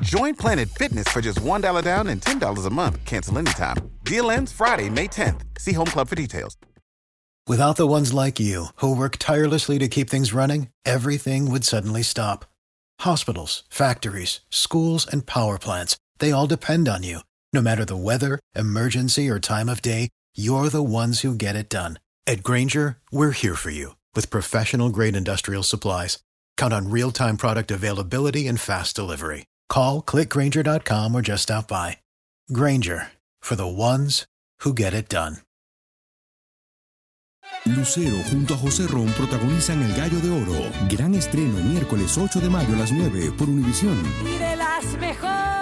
Join Planet Fitness for just $1 down and $10 a month. Cancel anytime. Deal ends Friday, May 10th. See Home Club for details. Without the ones like you, who work tirelessly to keep things running, everything would suddenly stop. Hospitals, factories, schools, and power plants, they all depend on you. No matter the weather, emergency, or time of day, you're the ones who get it done. At Granger, we're here for you with professional grade industrial supplies. Count on real time product availability and fast delivery. Call clickgranger.com or just stop by. Granger for the ones who get it done. Lucero junto a José Ron protagonizan El Gallo de Oro. Gran estreno miércoles 8 de mayo a las 9 por Univisión. Y de las mejores.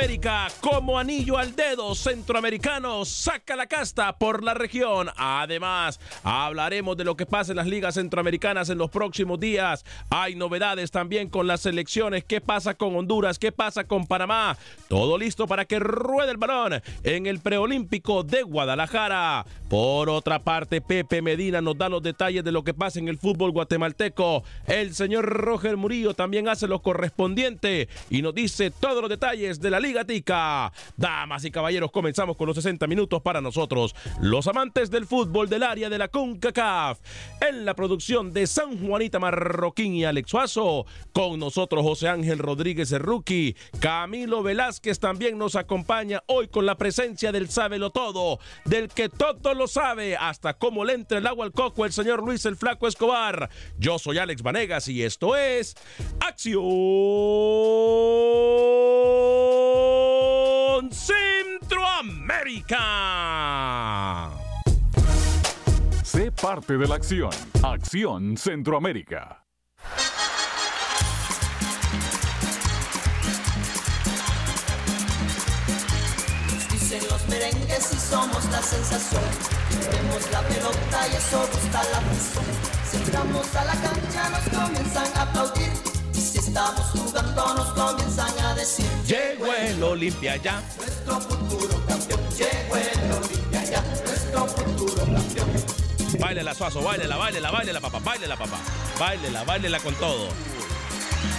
Centroamérica, como anillo al dedo, centroamericano saca la casta por la región. Además, hablaremos de lo que pasa en las ligas centroamericanas en los próximos días. Hay novedades también con las selecciones. ¿Qué pasa con Honduras? ¿Qué pasa con Panamá? Todo listo para que ruede el balón en el preolímpico de Guadalajara. Por otra parte, Pepe Medina nos da los detalles de lo que pasa en el fútbol guatemalteco. El señor Roger Murillo también hace lo correspondiente y nos dice todos los detalles de la Liga Tica. Damas y caballeros, comenzamos con los 60 minutos para nosotros, los amantes del fútbol del área de la CONCACAF. En la producción de San Juanita Marroquín y Alex Suazo, con nosotros José Ángel Rodríguez Rookie, Camilo Velázquez también nos acompaña hoy con la presencia del sábelo todo, del que todo lo sabe, hasta cómo le entra el agua al coco el señor Luis el Flaco Escobar. Yo soy Alex Vanegas y esto es Acción Centroamérica. Sé parte de la acción. Acción Centroamérica. Dicen los merengues y somos la sensación. Tenemos la pelota y eso gusta la afición. Si entramos a la cancha nos comienzan a aplaudir. Estamos jugando nos comienzan a decir. Llegó el Olimpia ya. Nuestro futuro campeón. Llegó el Olimpia ya. Nuestro futuro campeón. Báilela, Suazo, báilela, báilela, báilela, papá, báilela, papá. Báilela, báilela con todo.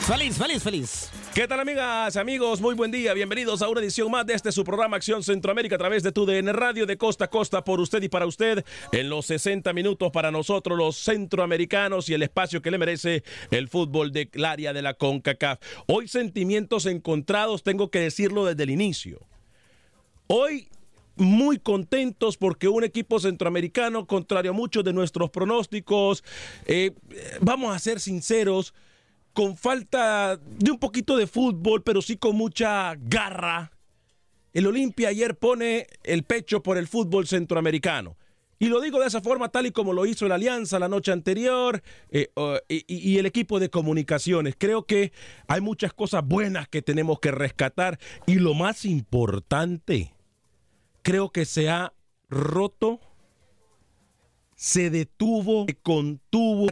Feliz, feliz, feliz. ¿Qué tal amigas, amigos? Muy buen día. Bienvenidos a una edición más de este su programa Acción Centroamérica a través de tu DN Radio de costa a costa por usted y para usted en los 60 minutos para nosotros los centroamericanos y el espacio que le merece el fútbol del área de la CONCACAF. Hoy sentimientos encontrados, tengo que decirlo desde el inicio. Hoy muy contentos porque un equipo centroamericano, contrario a muchos de nuestros pronósticos, eh, vamos a ser sinceros, con falta de un poquito de fútbol, pero sí con mucha garra. El Olimpia ayer pone el pecho por el fútbol centroamericano. Y lo digo de esa forma, tal y como lo hizo el Alianza la noche anterior eh, y, y el equipo de comunicaciones. Creo que hay muchas cosas buenas que tenemos que rescatar. Y lo más importante, creo que se ha roto, se detuvo, se contuvo.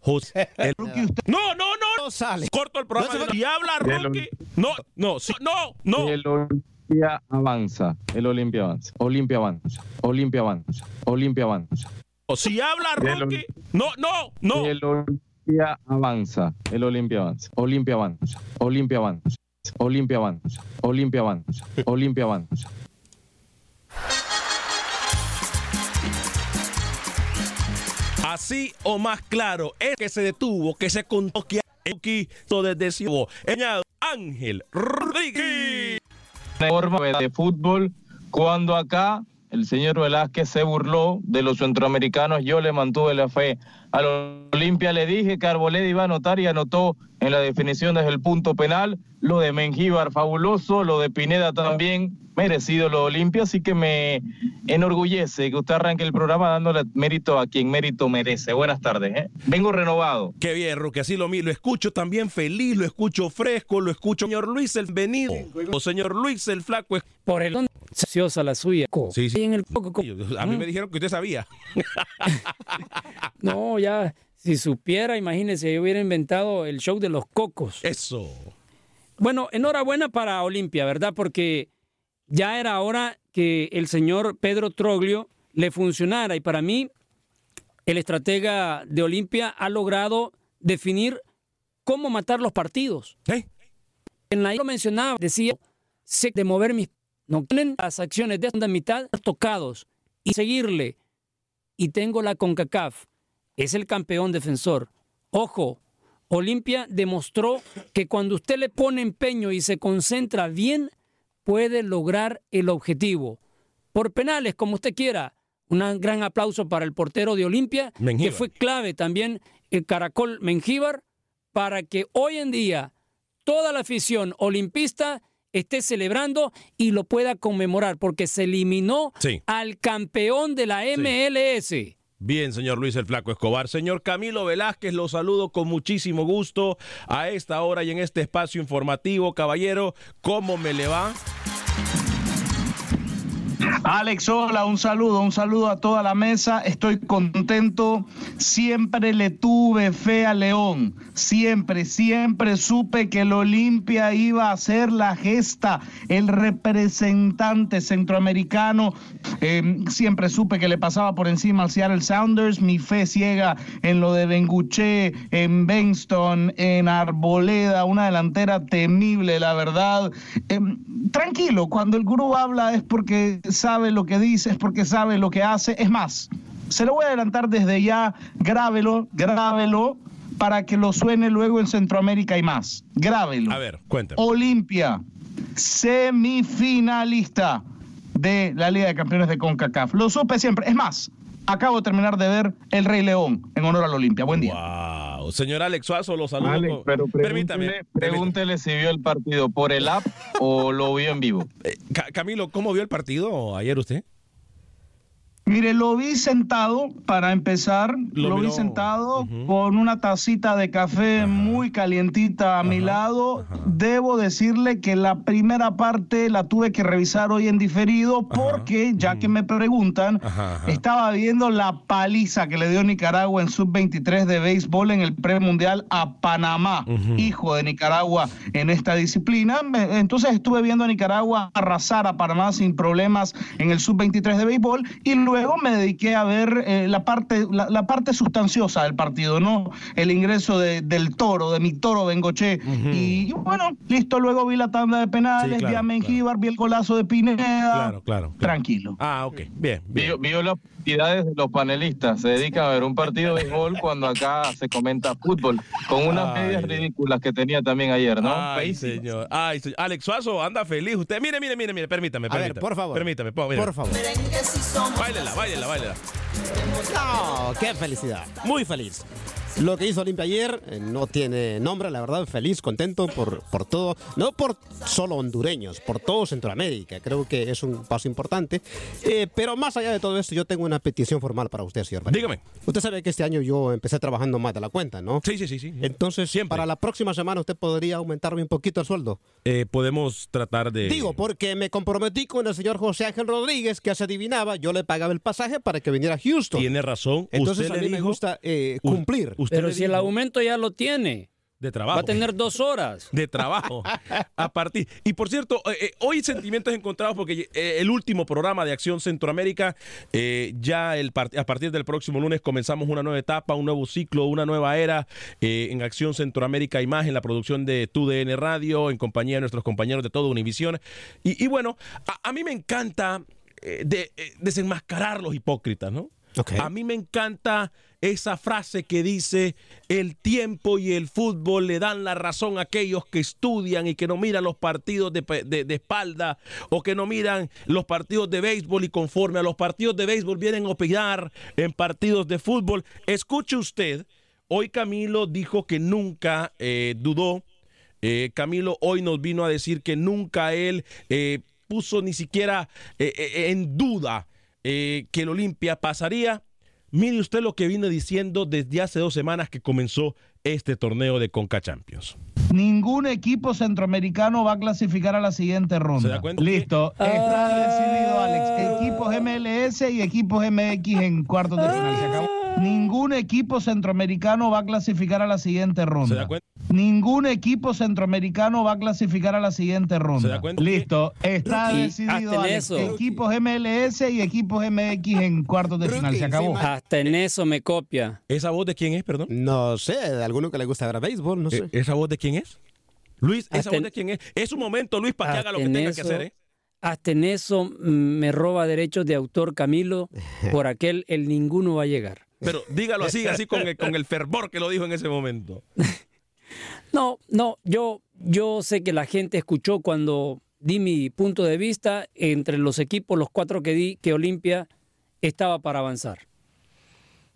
José, el rookie usted- No, no, no. No sale. Corto el programa No y habla Rocky. No, no, sí, no, no. El, Ol- Olimpia avanza, el Olimpia avanza, Olimpia avanza, Olimpia avanza, Olimpia avanza. O si habla Rocky. No, no, no. El Olimpia avanza, el Olimpia avanza, Olimpia avanza, Olimpia avanza, Olimpia avanza, Olimpia avanza, Olimpia avanza. Así o más claro, es que se detuvo, que se contó que desde Cibo. Ángel Rodríguez. Forma de fútbol cuando acá el señor Velázquez se burló de los centroamericanos, yo le mantuve la fe. A la Olimpia le dije que Arboleda iba a anotar y anotó en la definición desde el punto penal. Lo de Mengíbar fabuloso, lo de Pineda también merecido lo de Olimpia, así que me enorgullece que usted arranque el programa dándole mérito a quien mérito merece. Buenas tardes, ¿eh? vengo renovado. Qué bien, Roque, así lo, lo escucho también feliz, lo escucho fresco, lo escucho señor Luis el venido, o señor Luis el flaco. Por el preciosa la suya. Sí, sí. En el... A mí me dijeron que usted sabía. no, ya, si supiera, imagínese, yo hubiera inventado el show de los cocos. Eso. Bueno, enhorabuena para Olimpia, ¿verdad? Porque ya era hora que el señor Pedro Troglio le funcionara y para mí el estratega de Olimpia ha logrado definir cómo matar los partidos. En la lo mencionaba, decía, sé de mover mis no tienen las acciones de segunda mitad tocados y seguirle. Y tengo la CONCACAF. Es el campeón defensor. Ojo, Olimpia demostró que cuando usted le pone empeño y se concentra bien, puede lograr el objetivo. Por penales, como usted quiera. Un gran aplauso para el portero de Olimpia, que fue clave también el Caracol Mengíbar, para que hoy en día toda la afición olimpista esté celebrando y lo pueda conmemorar, porque se eliminó al campeón de la MLS. Bien, señor Luis el Flaco Escobar. Señor Camilo Velázquez, lo saludo con muchísimo gusto a esta hora y en este espacio informativo. Caballero, ¿cómo me le va? Alex, hola, un saludo, un saludo a toda la mesa. Estoy contento. Siempre le tuve fe a León. Siempre, siempre supe que el Olimpia iba a ser la gesta, el representante centroamericano. Em, siempre supe que le pasaba por encima al Seattle Sounders. Mi fe ciega en lo de Benguche, en Benston, en Arboleda, una delantera temible, la verdad. Em, tranquilo, cuando el gurú habla es porque sabe lo que dice, es porque sabe lo que hace. Es más, se lo voy a adelantar desde ya, grábelo, grábelo, para que lo suene luego en Centroamérica y más. Grábelo. A ver, cuéntame. Olimpia, semifinalista de la Liga de Campeones de CONCACAF. Lo supe siempre. Es más, acabo de terminar de ver El Rey León en honor al Olimpia. Buen día. Wow. Señor Alex Suazo, lo saludo. pero permítame, pregúntele si vio el partido por el app o lo vio en vivo. Eh, Camilo, ¿cómo vio el partido ayer usted? Mire, lo vi sentado para empezar, lo, vi sentado con una tacita de café muy calientita a mi lado. Debo decirle que la primera parte la tuve que revisar hoy en diferido porque, ya que me preguntan, estaba viendo la paliza que le dio Nicaragua en sub-23 de béisbol en el premundial a Panamá, hijo de Nicaragua en esta disciplina. Entonces estuve viendo a Nicaragua arrasar a Panamá sin problemas en el sub-23 de béisbol y luego luego me dediqué a ver eh, la, parte, la, parte sustanciosa del partido, ¿no? El ingreso del toro, de mi toro Bengoche. y, bueno, listo, luego vi la tanda de penales, vi a Mengíbar, vi el golazo de Pineda. Claro, claro. Tranquilo. Ah, ok, bien. bien. Vio, las actividades de los panelistas. Se dedican a ver un partido de gol cuando acá se comenta fútbol, con unas medias ridículas que tenía también ayer, ¿no? Ay, señor. Ay, señor. Alex Suazo, anda feliz. Usted, mire, mire, mire, mire, permítame, permítame. ver, por favor. Permítame, por favor. Báilela, báilela, báilela. No, qué felicidad. Muy feliz. Lo que hizo Olimpia ayer eh, no tiene nombre, la verdad, feliz, contento por, por todo, no por solo hondureños, por todo Centroamérica. Creo que es un paso importante. Eh, pero más allá de todo esto, yo tengo una petición formal para usted, señor. Dígame. Usted sabe que este año yo empecé trabajando más de la cuenta, ¿no? Sí, sí, sí. sí. Entonces, para la próxima semana, ¿usted podría aumentarme un poquito el sueldo? Eh, podemos tratar de... Digo, porque me comprometí con el señor José Ángel Rodríguez, que se adivinaba, yo le pagaba el pasaje para que viniera a Houston. Tiene razón. Entonces usted a mí le me gusta cumplir. Pero si el aumento ya lo tiene. De trabajo. Va a tener dos horas. De trabajo. a partir. Y por cierto, eh, eh, hoy sentimientos encontrados porque eh, el último programa de Acción Centroamérica, eh, ya el part- a partir del próximo lunes comenzamos una nueva etapa, un nuevo ciclo, una nueva era eh, en Acción Centroamérica Imagen, la producción de TUDN Radio, en compañía de nuestros compañeros de todo Univisión. Y, y bueno, a, a mí me encanta de, desenmascarar los hipócritas, ¿no? A mí me encanta esa frase que dice, el tiempo y el fútbol le dan la razón a aquellos que estudian y que no miran los partidos de, de- espalda o que no miran los partidos de béisbol y conforme a los partidos de béisbol vienen a opinar en partidos de fútbol. Escuche usted, hoy Camilo dijo que nunca eh, dudó. Eh, Camilo hoy nos vino a decir que nunca él eh, puso ni siquiera en duda eh, que el Olimpia pasaría. Mire usted lo que vine diciendo desde hace dos semanas que comenzó este torneo de Conca Champions. Ningún equipo centroamericano va a clasificar a la siguiente ronda. ¿Se da cuenta? Listo. Está decidido, Alex. Equipos MLS y equipos MX en cuartos de final. Se acabó. Ningún equipo centroamericano va a clasificar a la siguiente ronda. ¿Se da cuenta? Ningún equipo centroamericano va a clasificar a la siguiente ronda. ¿Se da cuenta? Listo. Está Rookie, decidido, Alex. Equipos MLS y equipos MX en cuartos de final. Se acabó. Hasta en eso me copia. ¿Esa voz de quién es, perdón? No sé, de alguno que le gusta ver béisbol, no sé. Eh, ¿Esa voz de quién es? Luis, ¿esa Hasta voz de quién es? Es un momento, Luis, para que haga lo que tenga que hacer, ¿eh? Hasta en eso mm, me roba derechos de autor Camilo. Por aquel, el ninguno va a llegar. Pero dígalo así, así con el, con el fervor que lo dijo en ese momento. No, no, yo, yo sé que la gente escuchó cuando di mi punto de vista entre los equipos, los cuatro que di, que Olimpia estaba para avanzar.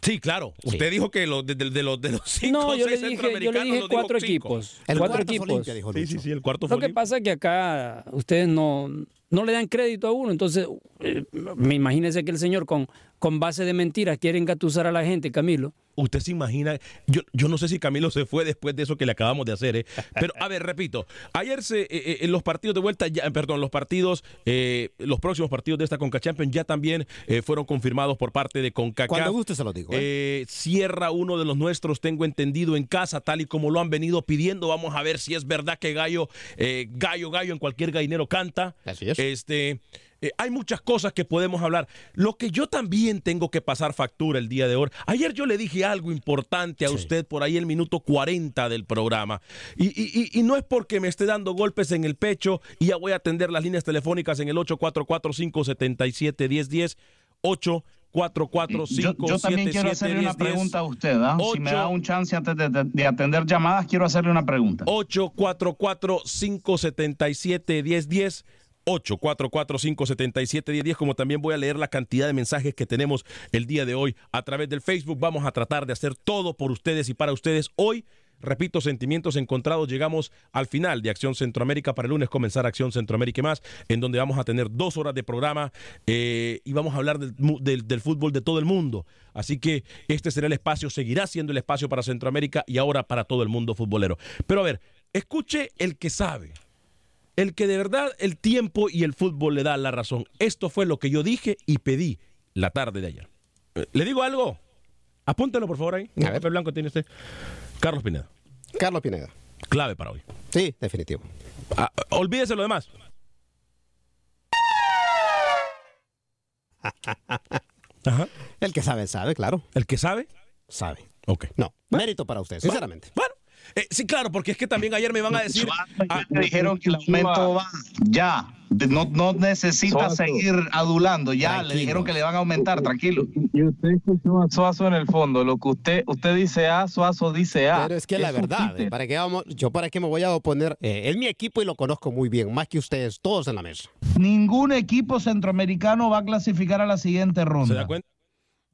Sí, claro. Usted dijo que los de, de- de los de los cinco No, yo le seis dije, yo le dije cuatro equipos. El cuatro cuarto equipos. Olimpia, dijo Sí, sí, sí, el cuarto Lo que Olimpia. pasa es que acá ustedes no, no le dan crédito a uno, entonces eh, me imagínese que el señor con, con base de mentiras quiere engatusar a la gente, Camilo. Usted se imagina, yo, yo no sé si Camilo se fue después de eso que le acabamos de hacer, ¿eh? pero a ver, repito, ayer se, eh, eh, en los partidos de vuelta, ya, perdón, los partidos, eh, los próximos partidos de esta Conca Champions ya también eh, fueron confirmados por parte de CONCACAF. Cuando guste se lo digo. ¿eh? Eh, cierra uno de los nuestros, tengo entendido, en casa, tal y como lo han venido pidiendo. Vamos a ver si es verdad que Gallo, eh, Gallo, Gallo en cualquier gallinero canta. Así es. Este, eh, hay muchas cosas que podemos hablar. Lo que yo también tengo que pasar factura el día de hoy. Ayer yo le dije algo importante a usted por ahí el minuto 40 del programa. Y, y- y- no es porque me esté dando golpes en el pecho y ya voy a atender las líneas telefónicas en el 844-577-1010. 844 Yo, yo también quiero hacerle una pregunta a usted. ¿ah? Si me da un chance antes de, de- de atender llamadas, quiero hacerle una pregunta. 844-577-1010. 844-577-1010, como también voy a leer la cantidad de mensajes que tenemos el día de hoy a través del Facebook. Vamos a tratar de hacer todo por ustedes y para ustedes. Hoy, repito, sentimientos encontrados. Llegamos al final de Acción Centroamérica. Para el lunes comenzar Acción Centroamérica y más, en donde vamos a tener dos horas de programa eh, y vamos a hablar del, del- del fútbol de todo el mundo. Así que este será el espacio, seguirá siendo el espacio para Centroamérica y ahora para todo el mundo futbolero. Pero a ver, escuche el que sabe el que de verdad el tiempo y el fútbol le da la razón. Esto fue lo que yo dije y pedí la tarde de ayer. Eh, ¿Le digo algo? Apúntelo por favor ahí. A ver. Blanco tiene usted. Carlos Pineda. Carlos Pineda. Clave para hoy. Sí, definitivo. Ah, olvídese lo demás. Ajá. El que sabe, sabe, claro. ¿El que sabe? Sabe. Ok. No, mérito para usted, sinceramente. Bueno, eh, sí, claro, porque es que también ayer me van a decir. ah, Me dijeron que el aumento va ya. No, no necesita Suazo. seguir adulando. Ya le dijeron que le van a aumentar. Tranquilo. Y usted escuchó a Suazo en el fondo. Lo que usted, usted dice A, Suazo dice A. Pero es que la un verdad, eh, ¿para qué vamos, yo para qué me voy a oponer. Eh, es mi equipo y lo conozco muy bien, más que ustedes, todos en la mesa. Ningún equipo centroamericano va a clasificar a la siguiente ronda. ¿Se da cuenta?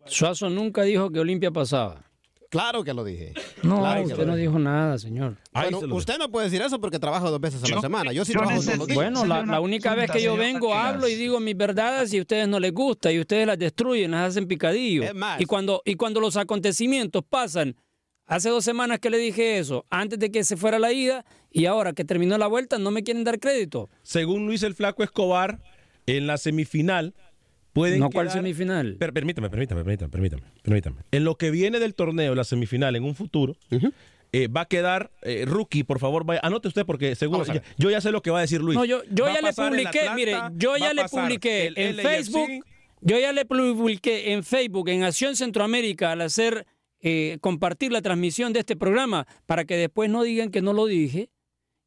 Suazo nunca dijo que Olimpia pasaba. Claro que lo dije. No, Claro usted lo no dije. dijo nada, señor. Bueno, usted no puede decir eso porque trabaja dos veces a la Yo- semana. Yo sí yo trabajo todos los necesito- días. Bueno, la, la única vez que yo vengo, hablo y digo mis verdades y a ustedes no les gusta y ustedes las destruyen, las hacen picadillo. Es más. Y cuando, y cuando los acontecimientos pasan, hace dos semanas que le dije eso, antes de que se fuera la ida y ahora que terminó la vuelta, no me quieren dar crédito. Según Luis el Flaco Escobar, en la semifinal pueden No, ¿cuál quedar- semifinal? Per- permítame, permítame, permítame, permítame, permítame. En lo que viene del torneo, la semifinal, en un futuro, eh, va a quedar eh, rookie, por favor, vaya, anote usted porque seguro ya- yo ya sé lo que va a decir Luis. No, yo, yo ya le publiqué, Atlanta, mire, yo ya le publiqué el en. Facebook, yo ya le publiqué en Facebook, en Acción Centroamérica, al hacer, eh, compartir la transmisión de este programa, para que después no digan que no lo dije,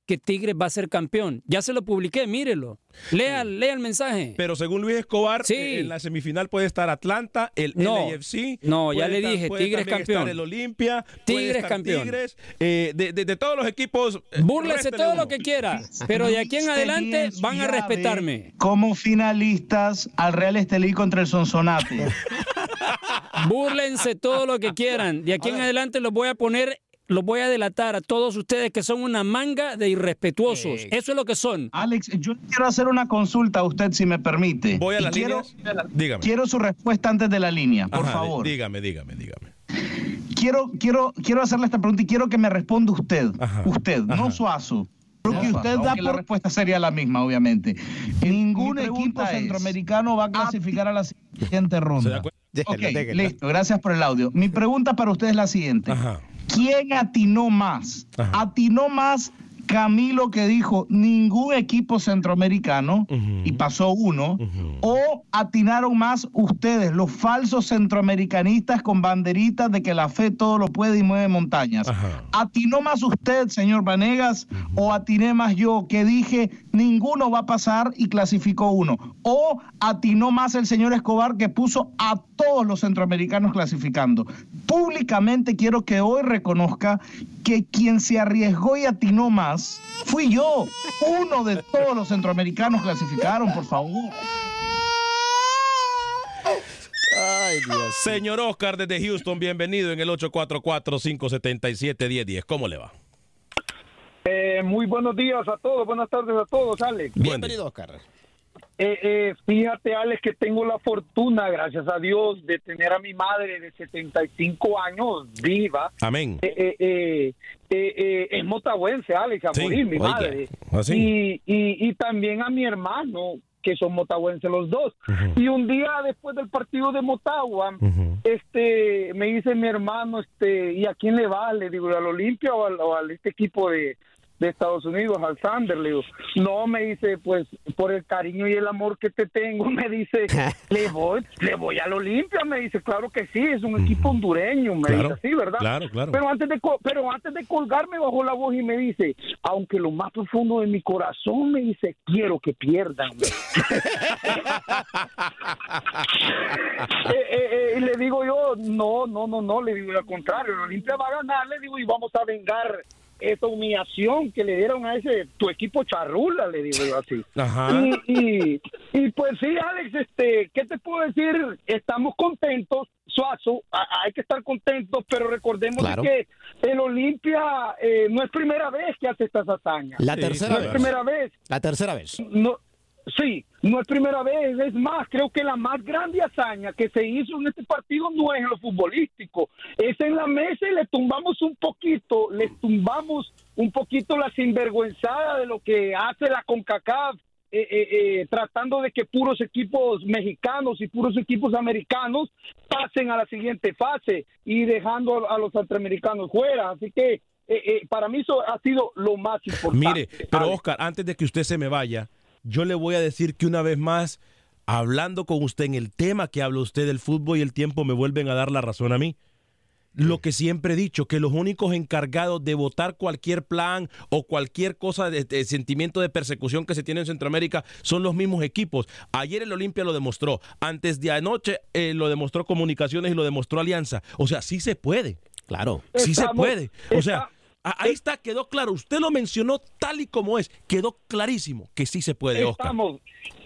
que Tigres va a ser campeón. Ya se lo publiqué, mírelo. Lea, lea el mensaje. Pero según Luis Escobar, Sí. eh, en la semifinal puede estar Atlanta, el No, LAFC. no, ya le estar- dije, puede Tigres campeón. estar el Olimpia, Tigres estar campeón. Tigres, eh, de, de- de todos los equipos. eh, Búrlese todo uno. lo que quiera, pero de aquí en adelante van a respetarme. Como finalistas al Real Estelí contra el Sonsonate. Búrlense todo lo que quieran. De aquí en adelante los voy a poner, los voy a delatar a todos ustedes que son una manga de irrespetuosos. Eso es lo que son. Alex, yo quiero hacer una consulta a usted, si me permite. Voy a Y las quiero, líneas. Dígame. Quiero su respuesta antes de la línea, por Ajá, favor. Dígame, dígame, dígame. Quiero, quiero, quiero hacerle esta pregunta y quiero que me responda usted. Usted, no Suazo. Creo que usted da por... la respuesta sería la misma, obviamente. Ningún equipo centroamericano va a clasificar a la siguiente ronda. Ok, listo, gracias por el audio. Mi pregunta para usted es la siguiente. ¿Quién atinó más? ¿Atinó más Camilo que dijo ningún equipo centroamericano y pasó uno? ¿O atinaron más ustedes, los falsos centroamericanistas con banderitas de que la fe todo lo puede y mueve montañas? ¿Atinó más usted, señor Vanegas, o atiné más yo que dije ninguno va a pasar y clasificó uno? ¿O atinó más el señor Escobar que puso a todos los centroamericanos clasificando? Públicamente quiero que hoy reconozca que quien se arriesgó y atinó más fui yo. Uno de todos los centroamericanos clasificaron, por favor. Ay, Dios. Señor Oscar desde Houston, bienvenido en el 844-577-1010. ¿Cómo le va? Eh, muy buenos días a todos, buenas tardes a todos, Alex. Bienvenido, Oscar. Eh, eh, fíjate, Alex, que tengo la fortuna, gracias a Dios, de tener a mi madre de 75 años viva. Amén. Eh, eh, eh, eh, es motahuense, Alex, a Sí, morir, mi oiga, madre. así. Y, y, y también a mi hermano, que son motahuenses los dos. Y un día después del partido de Motagua, este, me dice mi hermano, este, ¿y a quién le va? Le digo, ¿al Olimpia o al, o al este equipo de, de Estados Unidos, al Sander? Le digo, no, me dice, pues por el cariño y el amor que te tengo, me dice, le voy, le voy al Olimpia, me dice, claro que sí, es un equipo hondureño, me Claro, dice así, ¿verdad? claro, claro. Pero antes de pero antes de colgarme bajó la voz y me dice, aunque lo más profundo de mi corazón me dice, quiero que pierdan. Eh, eh, eh, y le digo yo, no, no, no, no, le digo al contrario, el Olimpia va a ganar, le digo, y vamos a vengar esa humillación que le dieron a ese tu equipo charrula, le digo yo así. Ajá. Y, y, y pues sí, Alex, este, ¿qué te puedo decir? Estamos contentos, Suazo, a- hay que estar contentos, pero recordemos Claro. que el Olimpia eh, no es primera vez que hace estas hazañas. La tercera no vez. es primera vez. La tercera vez. No, sí, no es primera vez, es más, creo que la más grande hazaña que se hizo en este partido no es en lo futbolístico, es en la mesa y le tumbamos un poquito, le tumbamos un poquito la sinvergüenzada de lo que hace la CONCACAF. eh, eh, eh, tratando de que puros equipos mexicanos y puros equipos americanos pasen a la siguiente fase y dejando a, a los centroamericanos fuera. Así que eh, eh, para mí eso ha sido lo más importante. Mire, pero. Oscar, antes de que usted se me vaya, yo le voy a decir que una vez más, hablando con usted en el tema que habla usted del fútbol y el tiempo, me vuelven a dar la razón a mí. Lo que siempre he dicho, que los únicos encargados de votar cualquier plan o cualquier cosa de, de sentimiento de persecución que se tiene en Centroamérica son los mismos equipos. Ayer el Olimpia lo demostró, antes de anoche eh, lo demostró Comunicaciones y lo demostró Alianza. O sea, sí se puede. Claro. Sí se puede. O sea, está- ahí está, quedó claro. Usted lo mencionó tal y como es. Quedó clarísimo que sí se puede, Oscar. Estamos, eh,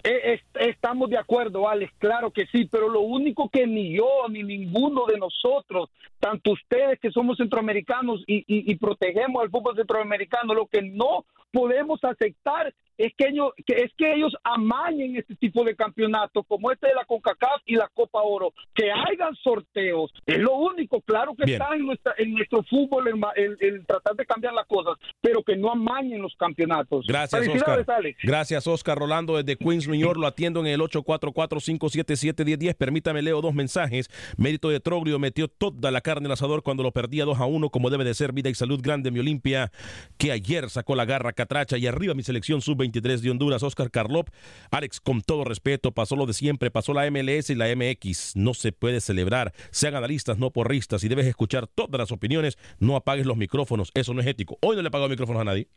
estamos de acuerdo, Alex, claro que sí, pero lo único que ni yo ni ninguno de nosotros, tanto ustedes que somos centroamericanos y, y- y protegemos al fútbol centroamericano, lo que no podemos aceptar es que ellos que es que ellos amañen este tipo de campeonatos como este de la CONCACAF y la Copa Oro, que hagan sorteos, es lo único, claro que Bien. está en, nuestra, en nuestro fútbol el, el- el tratar de cambiar las cosas, pero que no amañen los campeonatos. Gracias, Oscar. Alex. Gracias, Oscar Rolando desde Queens, Lo atiendo en el 844-577-1010. Permítame, leo dos mensajes. Mérito de Troglio metió toda la carne al asador cuando lo perdía 2 a 1, como debe de ser. Vida y salud grande, mi Olimpia, que ayer sacó la garra catracha y arriba mi selección sub-23 de Honduras, Oscar Carlop. Alex, con todo respeto, pasó lo de siempre, pasó la MLS y la MX. No se puede celebrar. Sean analistas, no porristas. Y debes escuchar todas las opiniones. No apagues los micrófonos. Eso no es ético. Hoy no le he pagado micrófonos a nadie.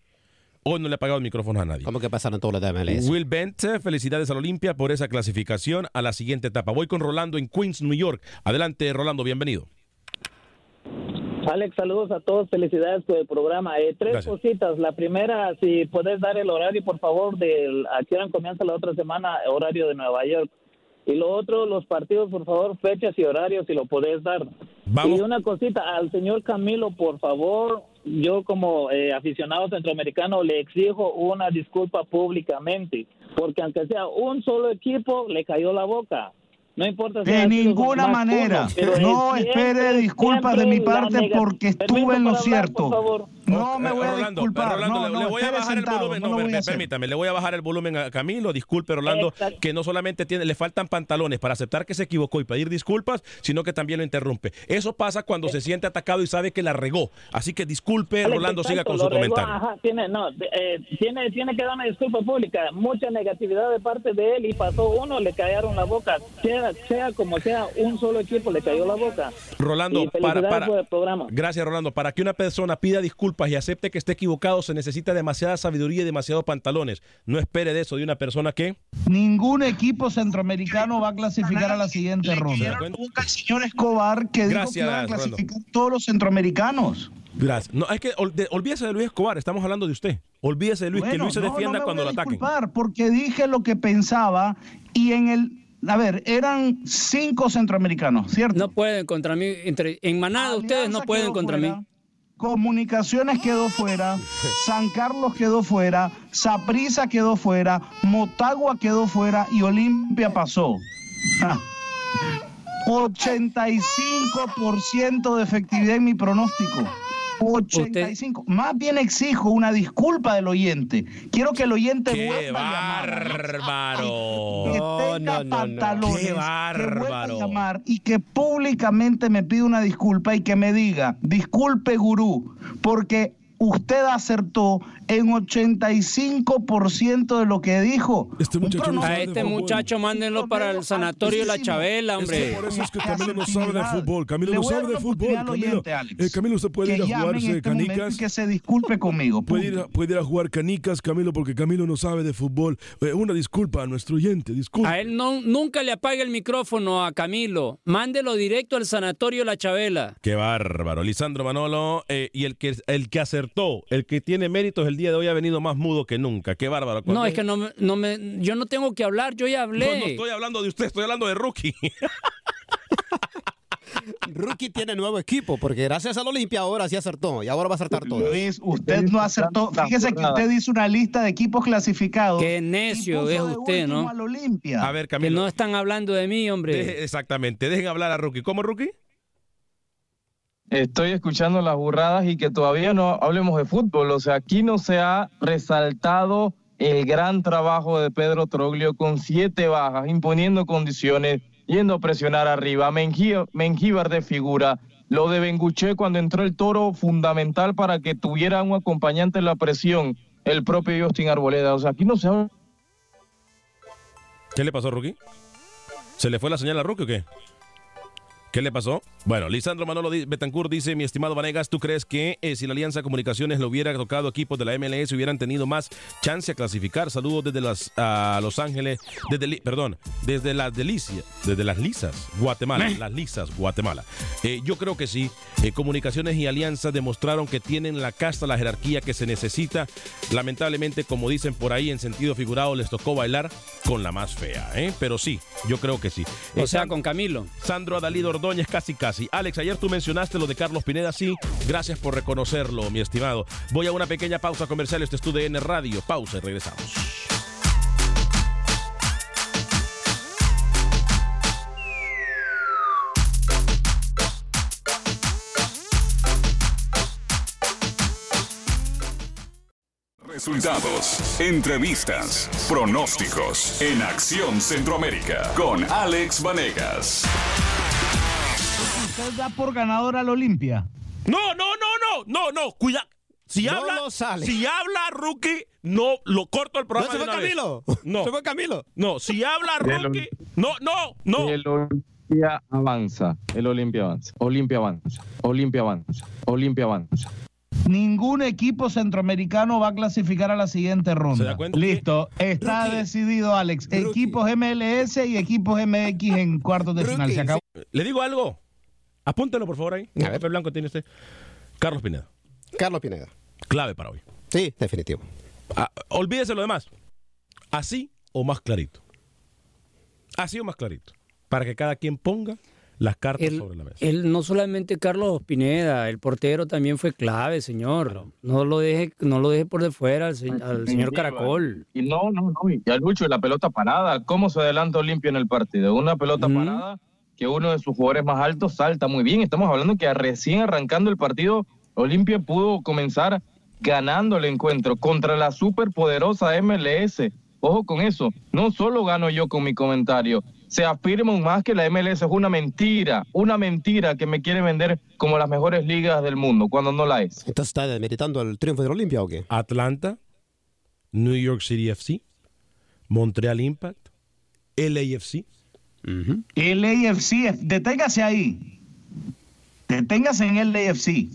Hoy no le he pagado micrófonos a nadie. ¿Cómo que pasaron todos los de MLS? Will Bent, felicidades a la Olimpia por esa clasificación a la siguiente etapa. Voy con Rolando en Queens, New York. Adelante, Rolando, bienvenido. Alex, saludos a todos, felicidades por el programa. Eh, tres Gracias. cositas. La primera, si puedes dar el horario, por favor, de a qué hora comienza la otra semana, horario de Nueva York. Y lo otro, los partidos, por favor, fechas y horarios, si lo podés dar. Vamos. Y una cosita, al señor Camilo, por favor, yo como eh, aficionado centroamericano le exijo una disculpa públicamente, porque aunque sea un solo equipo, le cayó la boca. No importa si De ninguna manera. uno, No siempre, espere disculpas de mi parte porque estuve en lo hablar, cierto. por favor. No me voy a Rolando, disculpar. Rolando, no, le, no, le voy a bajar sentado, el volumen. no voy permítame, le voy a bajar el volumen a Camilo. Disculpe, Rolando, Exacto. que no solamente tiene, le faltan pantalones para aceptar que se equivocó y pedir disculpas, sino que también lo interrumpe. Eso pasa cuando se siente atacado y sabe que la regó. Así que disculpe, Alex, Rolando, siga con su regó, comentario. ajá, tiene, no, eh, tiene, tiene que dar una disculpa pública. Mucha negatividad de parte de él y pasó uno, le callaron la boca. Sea, sea como sea, un solo equipo le cayó la boca. Rolando, para, para- por el programa. Gracias, Rolando. Para que una persona pida disculpas y acepte que esté equivocado, se necesita demasiada sabiduría y demasiados pantalones. No espere de eso de una persona que. Ningún equipo centroamericano va a clasificar a la siguiente ronda. Nunca el señor Escobar que dijo Gracias, que iban a Rolando. clasificar todos los centroamericanos. Gracias. No, es que ol- de- olvídese de Luis Escobar, estamos hablando de usted. Olvídese de Luis, que Bueno, Luis se no, defienda no me cuando voy lo a ataquen. porque dije lo que pensaba y en el a ver, eran cinco centroamericanos, ¿cierto? No pueden contra mí. Entre, en manada ustedes no Alianza pueden contra fuera, mí. Comunicaciones quedó fuera, San Carlos quedó fuera, Saprissa quedó fuera, Motagua quedó fuera y Olimpia pasó. Ja. 85% de efectividad en mi pronóstico. 85. Más bien exijo una disculpa del oyente. Quiero que el oyente ¡Qué vuelva a llamar. bárbaro! que No, tenga no, no, no. pantalones, ¡Qué que vuelva a bárbaro! llamar y que públicamente me pida una disculpa y que me diga, disculpe gurú, porque usted acertó en 85% de lo que dijo. Este muchacho no A este muchacho mándenlo para el sanatorio La Chabela, Es que hombre. por eso es que Camilo no sabe de fútbol. Camilo no sabe de fútbol. Camilo, oyente, Alex. Eh, Camilo, usted puede que ir a jugarse este canicas. que se disculpe conmigo. Puede ir, a, punto. puede ir a jugar canicas, Camilo, porque Camilo no sabe de fútbol. Eh, una disculpa a nuestro oyente, disculpa. A él no, nunca le apague el micrófono a Camilo. Mándelo directo al sanatorio La Chabela. Qué bárbaro. Lisandro Manolo, eh, y el que, el que acertó, el que tiene méritos el día de hoy ha venido más mudo que nunca. Qué bárbaro. No, es que no, me- no me, yo no tengo que hablar, yo ya No, no hablé. estoy hablando de usted, estoy hablando de Rookie. Rookie tiene nuevo equipo, porque gracias al Olimpia ahora sí acertó y ahora va a acertar todo. Luis, usted no acertó. Fíjese que usted hizo una lista de equipos clasificados. Qué necio es usted, ¿no? al Olimpia. A ver, Que Camilo. no están hablando de mí, hombre. deje- exactamente, dejen hablar a Rookie. ¿Cómo, Rookie? Estoy escuchando las burradas y que todavía no hablemos de fútbol. O sea, aquí no se ha resaltado el gran trabajo de Pedro Troglio con siete bajas, imponiendo condiciones, yendo a presionar arriba. Mengí- Mengíbar de figura. Lo de Benguché cuando entró el toro, fundamental para que tuviera un acompañante en la presión, el propio Justin Arboleda. O sea, aquí no se ha ¿Qué le pasó, Rookie? ¿Se le fue la señal a Rookie o qué? ¿Qué le pasó? Bueno, Lisandro Manolo Betancourt dice, mi estimado Vanegas, ¿tú crees que eh, si la Alianza Comunicaciones lo hubiera tocado equipos de la MLS hubieran tenido más chance a clasificar? Saludos desde las Los Ángeles, desde perdón, desde las delicias, desde las lisas, Guatemala, las lisas, Guatemala. Eh, yo creo que sí. Eh, Comunicaciones y Alianza demostraron que tienen la casta, la jerarquía que se necesita. Lamentablemente, como dicen por ahí en sentido figurado, les tocó bailar con la más fea, ¿eh? Pero sí, yo creo que sí. O sea, con Camilo. Sandro Adalid Ordóñez, casi casi. Alex, ayer tú mencionaste lo de Carlos Pineda, sí. Gracias por reconocerlo, mi estimado. Voy a una pequeña pausa comercial. Este es tu DN Radio. Pausa y regresamos. Resultados, entrevistas, pronósticos en Acción Centroamérica con Alex Vanegas. ¿Usted da por ganador al Olimpia? No, no, no, no, no, no, cuida. Si No habla, lo sale. si habla Rookie, no lo corto el programa. No, se fue vez. Camilo. No. Se fue Camilo. No, si habla Rookie, no, no, no. El Olimpia avanza. El Olimpia avanza. Olimpia avanza. Olimpia avanza. Olimpia avanza. Ningún equipo centroamericano va a clasificar a la siguiente ronda. Listo, está decidido, Alex. Equipos MLS y equipos MX en cuartos de final. Se acabó. Le digo algo. Apúntelo, por favor, ahí. Papel blanco tiene usted. Carlos Pineda. Carlos Pineda. Clave para hoy. Sí, definitivo. Ah, olvídese lo demás. Así o más clarito. Así o más clarito. Para que cada quien ponga las cartas Él, sobre la mesa. él no solamente Carlos Pineda, el portero también fue clave, señor. No lo deje, no lo deje por de fuera al, se- al señor Caracol. Y no, no, no. Y ya Lucho, y la pelota parada. ¿Cómo se adelanta Olimpia en el partido? Una pelota parada que uno de sus jugadores más altos salta muy bien. Estamos hablando que recién arrancando el partido, Olimpia pudo comenzar ganando el encuentro contra la superpoderosa MLS. Ojo con eso. No solo gano yo con mi comentario. Se afirma aún más que la MLS es una mentira, una mentira que me quiere vender como las mejores ligas del mundo, cuando no la es. Entonces está demeritando el triunfo de Olimpia o qué? Atlanta, New York City FC, Montreal Impact, LAFC. El AFC, deténgase ahí. Deténgase en el AFC.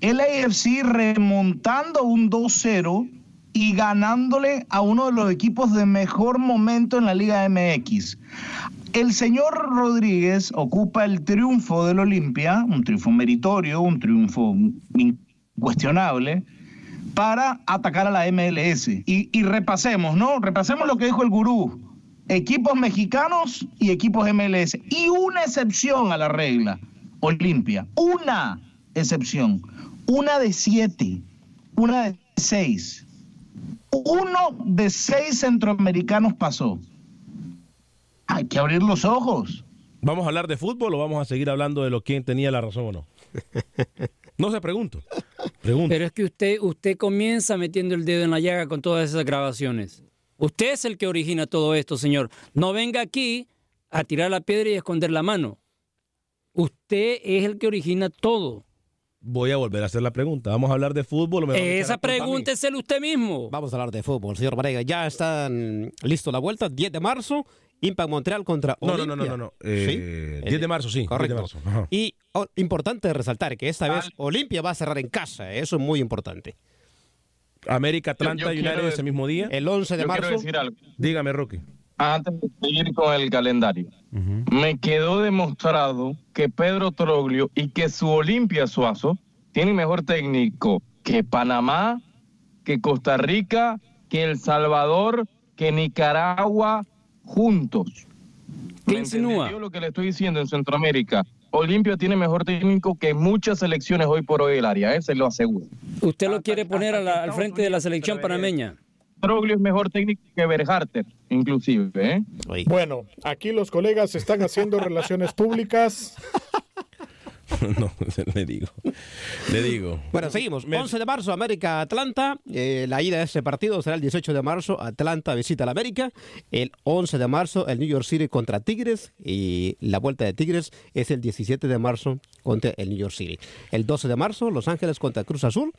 El AFC remontando un 2-0 y ganándole a uno de los equipos de mejor momento en la Liga MX. El señor Rodríguez ocupa el triunfo del Olimpia, un triunfo meritorio, un triunfo incuestionable, para atacar a la MLS. Y, y repasemos, ¿no? Repasemos lo que dijo el gurú. Equipos mexicanos y equipos MLS. Y una excepción a la regla. Olimpia. Una excepción. Una de siete. Una de seis. Uno de seis centroamericanos pasó. Hay que abrir los ojos. ¿Vamos a hablar de fútbol o vamos a seguir hablando de lo quién tenía la razón o no? No se pregunto. Pregunto. Pero es que usted, usted comienza metiendo el dedo en la llaga con todas esas grabaciones. Usted es el que origina todo esto, señor. No venga aquí a tirar la piedra y esconder la mano. Usted es el que origina todo. Voy a volver a hacer la pregunta. ¿Vamos a hablar de fútbol o me van a echar Esa pregunta es el usted mismo. Vamos a hablar de fútbol, señor Varega. Ya están listo la vuelta, 10 de marzo, Impact Montreal contra No, no, Olimpia. no, no, no, no. Eh, ¿Sí? 10 de marzo, sí, 10 de Correcto. marzo. Y oh, importante resaltar que esta vez Olimpia va a cerrar en casa. Eso es muy importante. América, Atlanta, Yo- yo United quiero ese mismo día. El 11 de Yo marzo. decir algo. Dígame, Rocky. antes de seguir con el calendario, me quedó demostrado que Pedro Troglio y que su Olimpia Suazo tienen mejor técnico que Panamá, que Costa Rica, que El Salvador, que Nicaragua juntos. ¿Qué ¿Me insinúa? entendió lo que le estoy diciendo en Centroamérica? Olimpia tiene mejor técnico que muchas selecciones hoy por hoy del área, ¿eh? se lo aseguro. Usted lo quiere poner a la- al frente de la selección panameña. Troglio es mejor técnico que Berharter, inclusive. ¿eh? Bueno, aquí los colegas están haciendo relaciones públicas. no, le digo. Le digo. Bueno, seguimos. 11 de marzo, América-Atlanta. Eh, la ida de este partido será el 18 de marzo. Atlanta visita al América. El 11 de marzo, el New York City contra Tigres. Y la vuelta de Tigres es el 17 de marzo contra el New York City. El 12 de marzo, Los Ángeles contra Cruz Azul.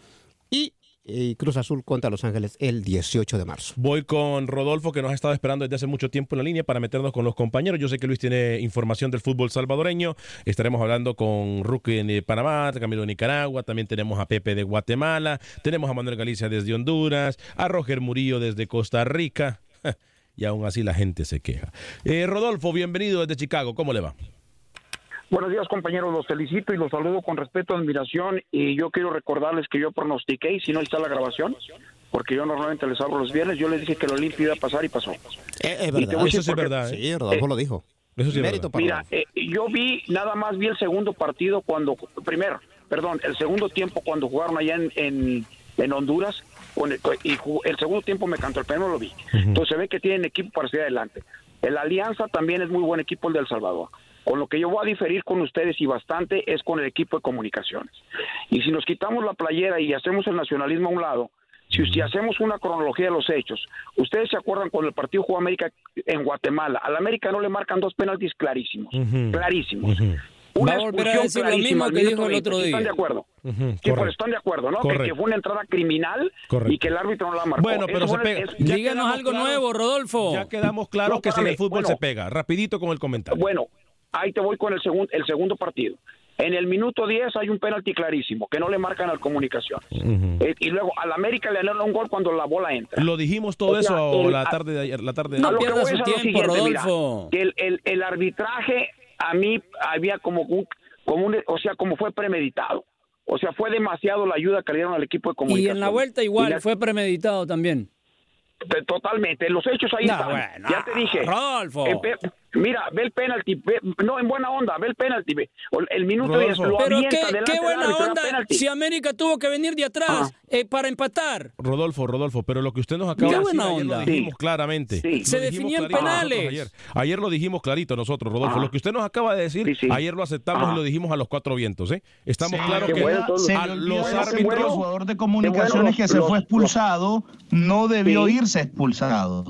Y eh, Cruz Azul contra Los Ángeles el 18 de marzo. Voy con Rodolfo, que nos ha estado esperando desde hace mucho tiempo en la línea para meternos con los compañeros. Yo sé que Luis tiene información del fútbol salvadoreño. Estaremos hablando con Ruque de Panamá, Camilo de Nicaragua. También tenemos a Pepe de Guatemala. Tenemos a Manuel Galicia desde Honduras. A Roger Murillo desde Costa Rica. Y aún así la gente se queja. Eh, Rodolfo, bienvenido desde Chicago. ¿Cómo le va? Buenos días, compañeros. Los felicito y los saludo con respeto y admiración. Y yo quiero recordarles que yo pronostiqué, y si no ahí está la grabación, porque yo normalmente les hablo los viernes, yo les dije que el Olimpia iba a pasar y pasó. Eh, es verdad. a decir Eso sí es verdad. ¿eh? Sí, Rodolfo lo dijo. Eso sí es Mérito para Mira, eh, yo vi, nada más vi el segundo partido cuando, primero, perdón, el segundo tiempo cuando jugaron allá en, en, en Honduras, con el- y el segundo tiempo me cantó, el primero lo vi. Entonces se ve que tienen equipo para seguir adelante. El Alianza también es muy buen equipo el de El Salvador. Con lo que yo voy a diferir con ustedes y bastante es con el equipo de comunicaciones. Y si nos quitamos la playera y hacemos el nacionalismo a un lado, Si, si hacemos una cronología de los hechos, ustedes se acuerdan cuando el partido jugó América en Guatemala, al América no le marcan dos penaltis clarísimos, clarísimos. Una Va a volver a expulsión decir lo mismo que dijo el otro 20. día. ¿Están de acuerdo? Sí, pues correcto. están de acuerdo, ¿no? Que, Correcto. que fue una entrada criminal Correcto. y que el árbitro no la marcó. Bueno, pero Eso se pega. Díganos algo nuevo, Rodolfo. Ya quedamos claros No, que si en el fútbol bueno. se pega. Rapidito con el comentario. Bueno, ahí te voy con el, segun- el segundo partido. En el minuto 10 hay un penalti clarísimo que no le marcan al comunicación. Eh, y luego al América le anulan un gol cuando la bola entra. Lo dijimos todo O sea, eso el- la tarde de ayer. La tarde de No A lo que pierda voy su es a lo tiempo, siguiente, mira, Rodolfo. que el, el- el arbitraje a mí había como un, como un- o sea, como fue premeditado. O sea, fue demasiado la ayuda que le dieron al equipo de Y comunicación. en la vuelta Y igual, la- fue premeditado también. Totalmente, los hechos ahí No, están. bueno, ya te dije. Rodolfo. Mira, ve el penalti, ve- no, en buena onda, ve el penalti, ve. O El minuto 10 Rodolfo. lo Pero qué, buena árbitro, onda si América tuvo que venir de atrás eh, para empatar. Rodolfo, Rodolfo, pero lo que usted nos acaba Qué de decir buena ayer onda. lo dijimos Sí. claramente. Sí. Lo Se nosotros penales. Ayer. Ayer lo dijimos clarito nosotros, Rodolfo. Ah. Lo que usted nos acaba de decir, Sí, sí. ayer lo aceptamos Ah. y lo dijimos a los cuatro vientos. ¿eh? Estamos claros que bueno, a los que el árbitros... jugador de comunicaciones los- que se los- fue expulsado no debió Sí. irse expulsado.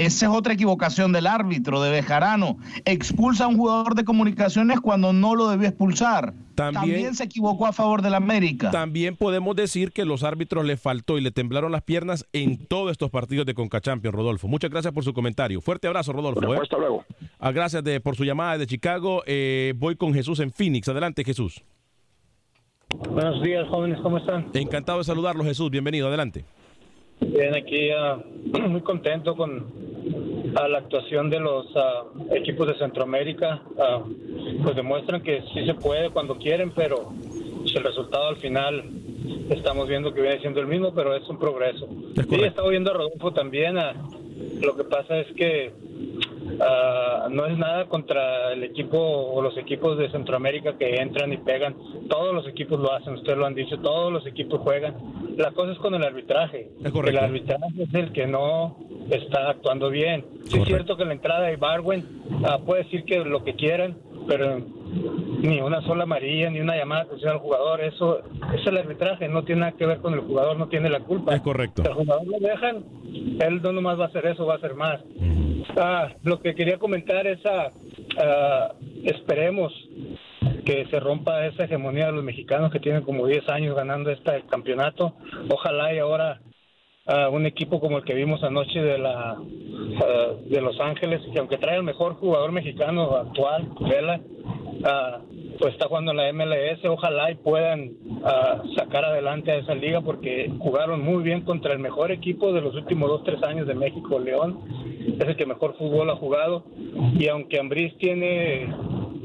Esa es otra equivocación del árbitro, de Bejarano. Expulsa a un jugador de comunicaciones cuando no lo debió expulsar. También- se equivocó a favor del América. También podemos decir que los árbitros le faltó y le temblaron las piernas en todos estos partidos de Conca Champions, Rodolfo. Muchas gracias por su comentario. Fuerte abrazo, Rodolfo. Bueno, ¿eh? hasta luego. Ah, gracias de- por su llamada de Chicago. Eh, voy con Jesús en Phoenix. Adelante, Jesús. Buenos días, jóvenes, ¿cómo están? Encantado de saludarlo, Jesús. Bienvenido, adelante. Bien, aquí ah, muy contento con ah, la actuación de los ah, equipos de Centroamérica. Ah, pues demuestran que sí se puede cuando quieren, pero pues, el resultado al final estamos viendo que viene siendo el mismo, pero es un progreso. Es Sí, correcto. estaba viendo a Rodolfo también. ah, lo que pasa es que ah, no es nada contra el equipo o los equipos de Centroamérica que entran y pegan. Todos los equipos lo hacen, ustedes lo han dicho, todos los equipos juegan. La cosa es con el arbitraje. Es. El arbitraje es el que no está actuando bien. Sí es cierto que la entrada de Barwen ah, puede decir que lo que quieran, pero ni una sola amarilla, ni una llamada de atención al jugador, eso, eso es el arbitraje, no tiene nada que ver con el jugador, no tiene la culpa. Es correcto. Si al jugador lo dejan, él no nomás va a hacer eso, va a hacer más. Ah, lo que quería comentar es, ah, ah, esperemos que se rompa esa hegemonía de los mexicanos que tienen como 10 años ganando este campeonato. Ojalá y ahora ah, un equipo como el que vimos anoche de la ah, de Los Ángeles, que aunque trae el mejor jugador mexicano actual, Vela, ah, pues está jugando en la MLS, ojalá y puedan sacar adelante a esa liga porque jugaron muy bien contra el mejor equipo de los últimos dos, tres años de México, León, es el que mejor fútbol ha jugado. Y aunque Ambriz tiene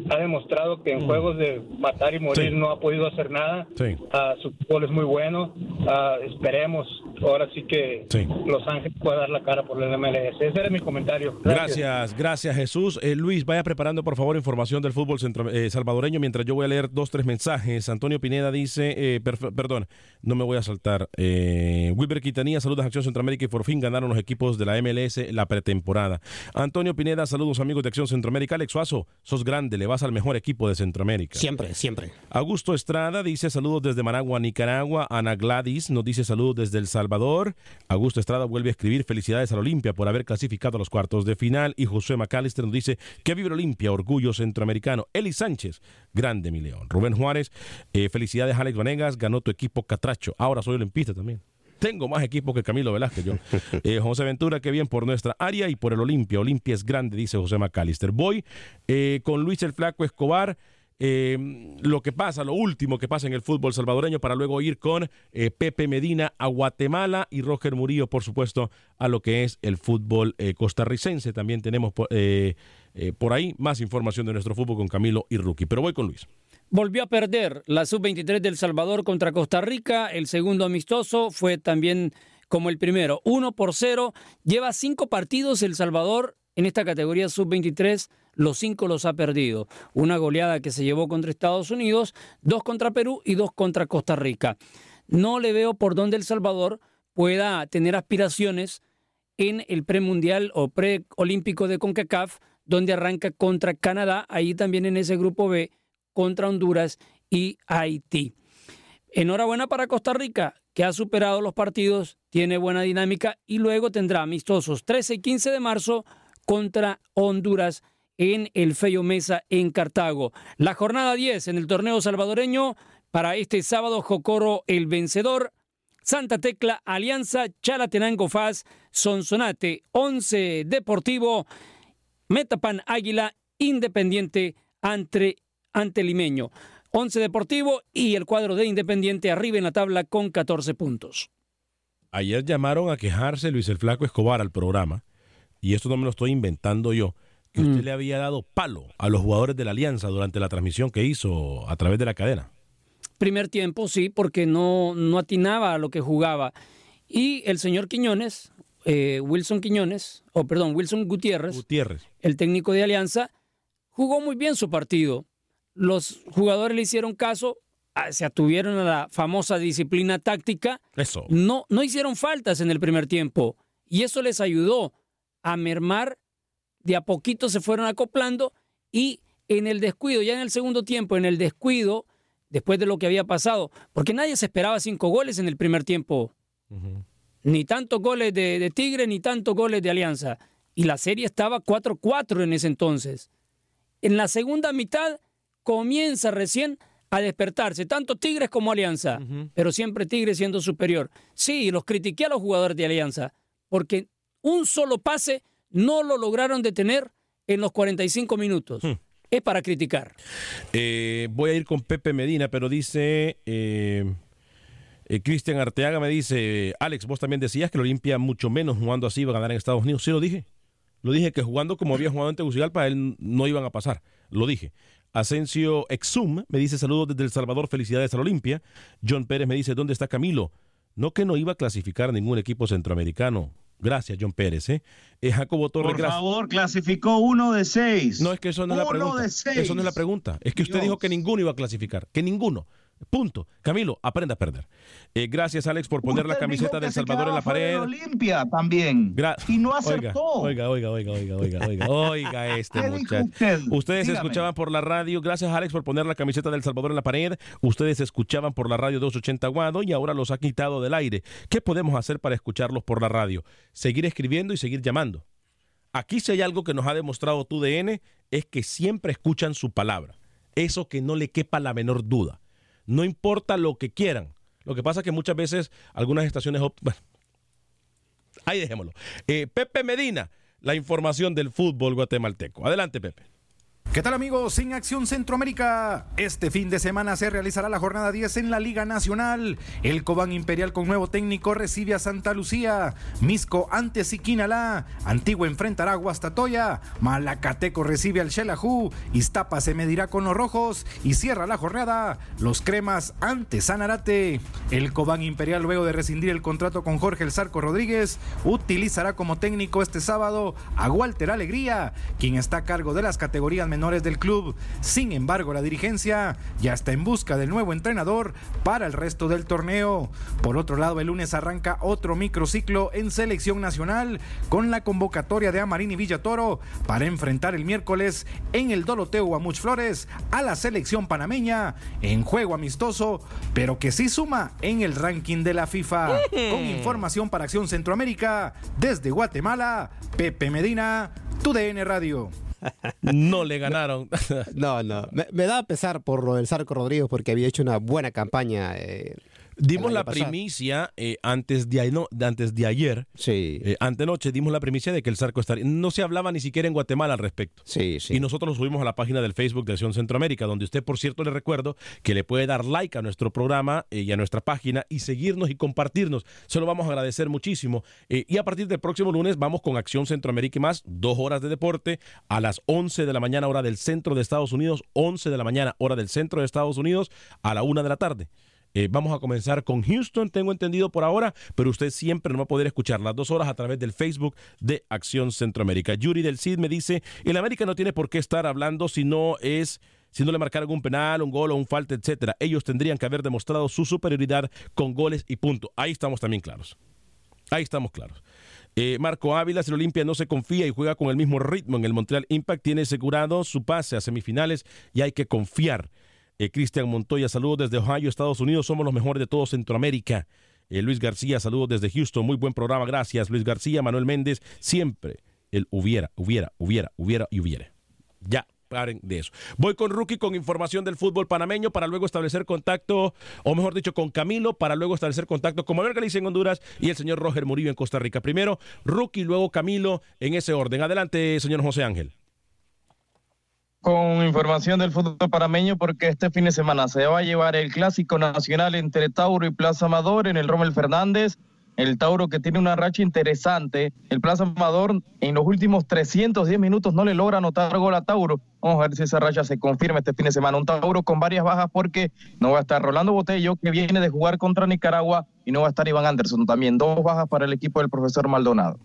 ha demostrado que en juegos de matar y morir Sí. no ha podido hacer nada. Sí. Ah, su fútbol es muy bueno. Ah, esperemos ahora sí que Sí. Los Ángeles pueda dar la cara por el MLS. Ese era mi comentario. Gracias, gracias Jesús. Eh, Luis, vaya preparando por favor información del fútbol centro- eh, salvadoreño mientras yo voy a leer dos, tres mensajes. Antonio Pineda dice, eh, perdón, no me voy a saltar. Eh, Wilber Quitanía, saludos a Acción Centroamérica y por fin ganaron los equipos de la MLS la pretemporada. Antonio Pineda, saludos amigos de Acción Centroamérica. Alex Suazo, sos grande, le vas al mejor equipo de Centroamérica. Siempre, siempre. Augusto Estrada dice saludos desde Managua, Nicaragua. Ana Gladys nos dice saludos desde El Salvador. Augusto Estrada vuelve a escribir felicidades a la Olimpia por haber clasificado a los cuartos de final. Y José McAllister nos dice que vive la Olimpia, orgullo centroamericano. Eli Sánchez, grande mi león. Rubén Juárez, eh, felicidades Alex Vanegas, ganó tu equipo Catracho. Ahora soy olimpista también. Tengo más equipo que Camilo Velázquez yo. Eh, José Ventura, que bien por nuestra área y por el Olimpia. Olimpia es grande, dice José McAllister. Voy eh, con Luis el Flaco Escobar. eh, lo que pasa, lo último que pasa en el fútbol salvadoreño para luego ir con eh, Pepe Medina a Guatemala y Roger Murillo, por supuesto, a lo que es el fútbol eh, costarricense. También tenemos por, por ahí más información de nuestro fútbol con Camilo y Rookie. Pero voy con Luis. Volvió a perder la sub-23 del Salvador contra Costa Rica. El segundo amistoso fue también como el primero, 1 por 0. Lleva cinco partidos El Salvador en esta categoría sub-23. Los cinco los ha perdido. Una goleada que se llevó contra Estados Unidos, dos contra Perú y dos contra Costa Rica. No le veo por dónde El Salvador pueda tener aspiraciones en el premundial o preolímpico de CONCACAF, donde arranca contra Canadá, ahí también en ese grupo B, contra Honduras y Haití. Enhorabuena para Costa Rica, que ha superado los partidos, tiene buena dinámica y luego tendrá amistosos 13 y 15 de marzo contra Honduras en el Feyo Mesa en Cartago. La jornada 10 en el torneo salvadoreño para este sábado Jocoro el vencedor, Santa Tecla, Alianza, Chalatenango Faz, Sonsonate, 11 Deportivo, Metapan Águila, Independiente ante, ante Limeño. 11 Deportivo y el cuadro de Independiente arriba en la tabla con 14 puntos. Ayer llamaron a quejarse Luis el Flaco Escobar al programa, y esto no me lo estoy inventando yo, que usted le había dado palo a los jugadores de la Alianza durante la transmisión que hizo a través de la cadena. Primer tiempo, sí, porque no, no atinaba a lo que jugaba. Y el señor Quiñones, eh, Wilson Quiñones, o perdón, Wilson Gutiérrez, Gutiérrez, el técnico de Alianza, jugó muy bien su partido. Los jugadores le hicieron caso, ah, se atuvieron a la famosa disciplina táctica. Eso. No, no hicieron faltas en el primer tiempo. Y eso les ayudó a mermar. De a poquito se fueron acoplando y en el descuido, ya en el segundo tiempo, en el descuido, después de lo que había pasado, porque nadie se esperaba cinco goles en el primer tiempo. Ni tantos goles de, de Tigre, ni tantos goles de Alianza. Y la serie estaba 4-4 en ese entonces. En la segunda mitad comienza recién a despertarse, tanto Tigres como Alianza, pero siempre Tigres siendo superior. Sí, los critiqué a los jugadores de Alianza, porque un solo pase no lo lograron detener en los 45 minutos. Es para criticar. Eh, voy a ir con Pepe Medina, pero dice eh, eh, Cristian Arteaga, me dice, Alex, vos también decías que lo Olimpia mucho menos jugando así iba a ganar en Estados Unidos. Sí, lo dije. Lo dije que jugando como había jugado en Tegucigalpa, él no iban a pasar. Lo dije. Asensio Exum me dice saludos desde El Salvador, felicidades al Olimpia. John Pérez me dice, ¿dónde está Camilo? No que no iba a clasificar ningún equipo centroamericano. Gracias, John Pérez. ¿eh? Eh, Jacobo Torres, Por gracias. favor, clasificó uno de seis. No, es que eso no es la Uno pregunta. de seis. Eso no es la pregunta. Es que usted Dios. dijo que ninguno iba a clasificar. Que ninguno. Punto. Camilo, aprenda a perder. Eh, gracias, Alex, por poner la Usted camiseta del Salvador en la pared. Olimpia también. Gra- y no acertó. Oiga, oiga, oiga, oiga, oiga, oiga, oiga este ¿Qué dijo muchacho. usted? Ustedes Dígame. escuchaban por la radio, gracias Alex por poner la camiseta del Salvador en la pared. Ustedes escuchaban por la radio 280 Guado y ahora los ha quitado del aire. ¿Qué podemos hacer para escucharlos por la radio? Seguir escribiendo y seguir llamando. Aquí si hay algo que nos ha demostrado tu DN es que siempre escuchan su palabra. Eso que no le quepa la menor duda. No importa lo que quieran. Lo que pasa es que muchas veces algunas estaciones... Bueno, ahí dejémoslo. Eh, Pepe Medina, la información del fútbol guatemalteco. Adelante, Pepe. ¿Qué tal amigos? En Acción Centroamérica, este fin de semana se realizará la jornada 10 en la Liga Nacional. El Cobán Imperial con nuevo técnico recibe a Santa Lucía. Misco ante Siquinalá. Antigua enfrentará a Guastatoya. Malacateco recibe al Xelajú. Iztapa se medirá con los rojos. Y cierra la jornada los cremas ante Sanarate. El Cobán Imperial luego de rescindir el contrato con Jorge El Zarco Rodríguez utilizará como técnico este sábado a Walter Alegría, quien está a cargo de las categorías menores del club. Sin embargo, la dirigencia ya está en busca del nuevo entrenador para el resto del torneo. Por otro lado, el lunes arranca otro microciclo en selección nacional con la convocatoria de Amarín y Villatoro para enfrentar el miércoles en el Doloteo Guamuch Flores a la selección panameña en juego amistoso, pero que sí suma en el ranking de la FIFA. Con información para Acción Centroamérica, desde Guatemala, Pepe Medina, tu DN Radio. No le ganaron. No, no. Me, me da pesar por lo del Zarco Rodríguez porque había hecho una buena campaña. eh, Dimos la pasado. primicia eh, antes, de, no, antes de ayer. Sí. Eh, antenoche dimos la primicia de que el Zarco estaría. No se hablaba ni siquiera en Guatemala al respecto. Sí, sí. Y nosotros lo subimos a la página del Facebook de Acción Centroamérica, donde usted, por cierto, le recuerdo que le puede dar like a nuestro programa eh, y a nuestra página y seguirnos y compartirnos. Se lo vamos a agradecer muchísimo. Eh, y a partir del próximo lunes vamos con Acción Centroamérica y más, dos horas de deporte a las 11 de la mañana, hora del centro de Estados Unidos, 11 de la mañana, hora del centro de Estados Unidos, a la una de la tarde. Eh, vamos a comenzar con Houston, tengo entendido por ahora, pero usted siempre no va a poder escuchar las dos horas a través del Facebook de Acción Centroamérica. Yuri del CID me dice, el América no tiene por qué estar hablando si no es... Si no le marcaron un penal, un gol o un falta, etcétera, ellos tendrían que haber demostrado su superioridad con goles y punto. Ahí estamos también claros. Ahí estamos claros. Eh, Marco Ávila, si el Olimpia no se confía y juega con el mismo ritmo en el Montreal Impact, tiene asegurado su pase a semifinales y hay que confiar. Eh, Cristian Montoya, saludos desde Ohio, Estados Unidos. Somos los mejores de todo Centroamérica. Eh, Luis García, saludos desde Houston. Muy buen programa. Gracias, Luis García. Manuel Méndez, siempre el hubiera, hubiera, hubiera, hubiera y hubiera. Ya, paren de eso. Voy con Rookie con información del fútbol panameño para luego establecer contacto, o mejor dicho, con Camilo, para luego establecer contacto con Manuel Galicia en Honduras y el señor Roger Murillo en Costa Rica. Primero Rookie, luego Camilo, en ese orden. Adelante, señor José Ángel con información del fútbol panameño porque este fin de semana se va a llevar el clásico nacional entre Tauro y Plaza Amador en el Rommel Fernández el Tauro que tiene una racha interesante. El Plaza Amador en los últimos 310 minutos no le logra anotar gol a Tauro. Vamos a ver si esa racha se confirma este fin de semana. Un Tauro con varias bajas porque no va a estar Rolando Botello, que viene de jugar contra Nicaragua, y no va a estar Iván Anderson. También dos bajas para el equipo del profesor Maldonado.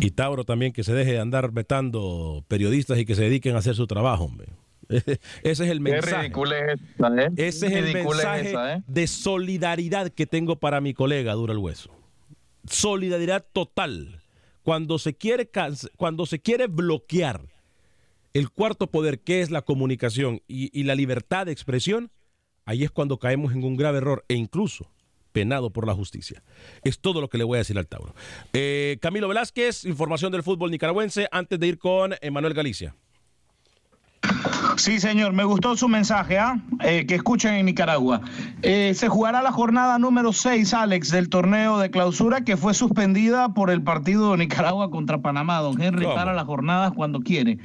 Y Tauro también que se deje de andar vetando periodistas y que se dediquen a hacer su trabajo, hombre. Ese es el mensaje. es esa, ¿eh? Ese es el mensaje ¿eh? de solidaridad que tengo para mi colega Dura el Hueso solidaridad total. Cuando se quiere, cuando se quiere bloquear el cuarto poder, que es la comunicación y, la libertad de expresión, ahí es cuando caemos en un grave error e incluso penado por la justicia. Es todo lo que le voy a decir al Tauro. Eh, Camilo Velázquez, información del fútbol nicaragüense, antes de ir con Emanuel Galicia. Sí, señor, me gustó su mensaje, ¿ah? Eh, que escuchen en Nicaragua. Eh, se jugará la jornada número 6, Alex, del torneo de clausura que fue suspendida por el partido de Nicaragua contra Panamá. Don Henry para las jornadas cuando quiere.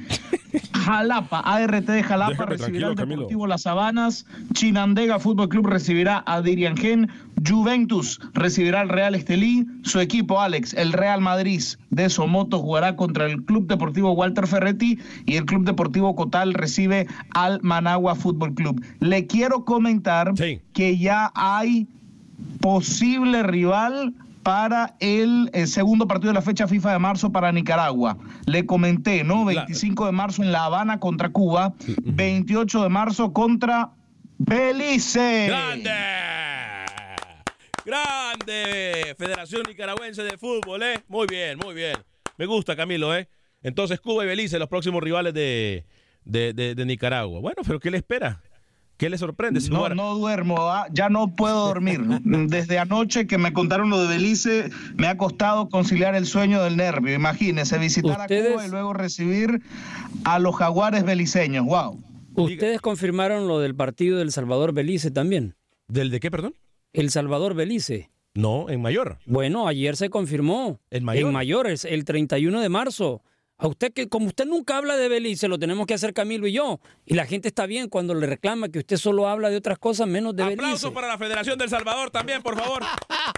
Jalapa, ART de Jalapa recibirá al Deportivo Las Sabanas, Chinandega Fútbol Club recibirá a Diriangen, Juventus recibirá al Real Estelí, su equipo Alex, el Real Madrid de Somoto jugará contra el Club Deportivo Walter Ferretti y el Club Deportivo Cotal recibe al Managua Fútbol Club. Le quiero comentar que ya hay posible rival para el, segundo partido de la fecha FIFA de marzo para Nicaragua. Le comenté, ¿no? 25 de marzo en La Habana contra Cuba, 28 de marzo contra Belice. ¡Grande! ¡Grande! Federación Nicaragüense de Fútbol, ¿eh? Muy bien, muy bien. Me gusta, Camilo, ¿eh? Entonces Cuba y Belice, los próximos rivales de, de Nicaragua. Bueno, pero ¿qué le espera? ¿Qué le sorprende? no, no duermo, ah, ya no puedo dormir. Desde anoche que me contaron lo de Belice, me ha costado conciliar el sueño del nervio. Imagínese, visitar a Cuba y luego recibir a los jaguares beliceños. ¡Wow! ¿Ustedes confirmaron lo del partido del Salvador Belice también? ¿Del de qué, perdón? El Salvador Belice. No, en mayor. Bueno, ayer se confirmó. ¿En mayor? En mayor, es el 31 de marzo. A usted que, como usted nunca habla de Belice, lo tenemos que hacer Camilo y yo. Y la gente está bien cuando le reclama que usted solo habla de otras cosas menos de Aplausos Belice. Aplausos para la Federación del Salvador también, por favor.